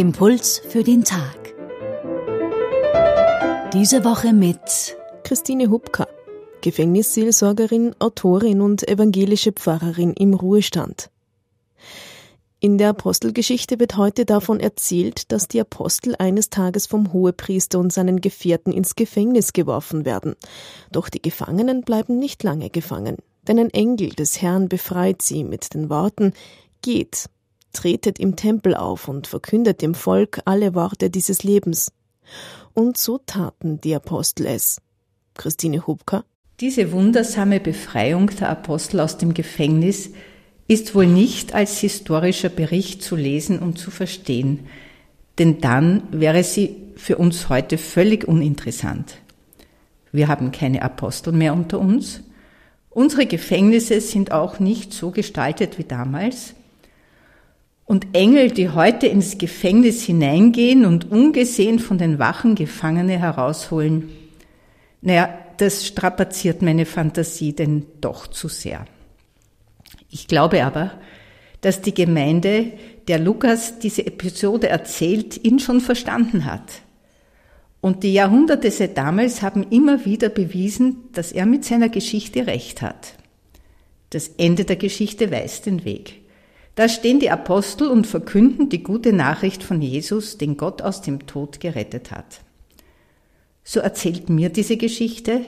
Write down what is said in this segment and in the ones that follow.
Impuls für den Tag. Diese Woche mit Christine Hubka, Gefängnisseelsorgerin, Autorin und evangelische Pfarrerin im Ruhestand. In der Apostelgeschichte wird heute davon erzählt, dass die Apostel eines Tages vom Hohepriester und seinen Gefährten ins Gefängnis geworfen werden. Doch die Gefangenen bleiben nicht lange gefangen, denn ein Engel des Herrn befreit sie mit den Worten Geht, tretet im Tempel auf und verkündet dem Volk alle Worte dieses Lebens. Und so taten die Apostel es. Christine Hubka. Diese wundersame Befreiung der Apostel aus dem Gefängnis ist wohl nicht als historischer Bericht zu lesen und zu verstehen, denn dann wäre sie für uns heute völlig uninteressant. Wir haben keine Apostel mehr unter uns. Unsere Gefängnisse sind auch nicht so gestaltet wie damals. Und Engel, die heute ins Gefängnis hineingehen und ungesehen von den Wachen Gefangene herausholen, naja, das strapaziert meine Fantasie denn doch zu sehr. Ich glaube aber, dass die Gemeinde, der Lukas diese Episode erzählt, ihn schon verstanden hat. Und die Jahrhunderte seit damals haben immer wieder bewiesen, dass er mit seiner Geschichte recht hat. Das Ende der Geschichte weist den Weg. Da stehen die Apostel und verkünden die gute Nachricht von Jesus, den Gott aus dem Tod gerettet hat. So erzählt mir diese Geschichte,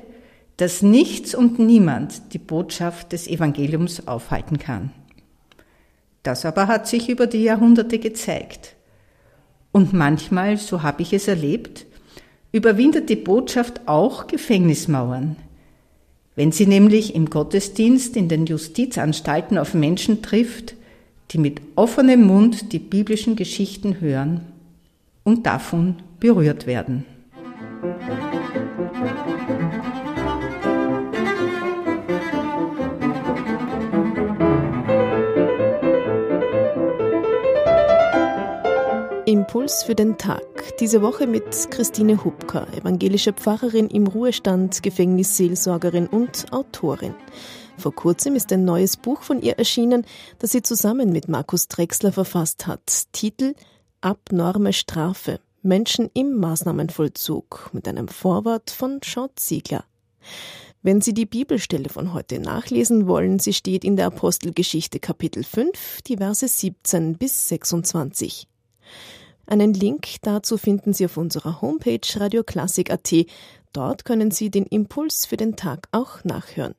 dass nichts und niemand die Botschaft des Evangeliums aufhalten kann. Das aber hat sich über die Jahrhunderte gezeigt. Und manchmal, so habe ich es erlebt, überwindet die Botschaft auch Gefängnismauern. Wenn sie nämlich im Gottesdienst in den Justizanstalten auf Menschen trifft, die mit offenem Mund die biblischen Geschichten hören und davon berührt werden. Impuls für den Tag. Diese Woche mit Christine Hubka, evangelische Pfarrerin im Ruhestand, Gefängnisseelsorgerin und Autorin. Vor kurzem ist ein neues Buch von ihr erschienen, das sie zusammen mit Markus Drexler verfasst hat. Titel Abnorme Strafe. Menschen im Maßnahmenvollzug mit einem Vorwort von Sean Ziegler. Wenn Sie die Bibelstelle von heute nachlesen wollen, sie steht in der Apostelgeschichte Kapitel 5, die Verse 17 bis 26. Einen Link dazu finden Sie auf unserer Homepage radioklassik.at. Dort können Sie den Impuls für den Tag auch nachhören.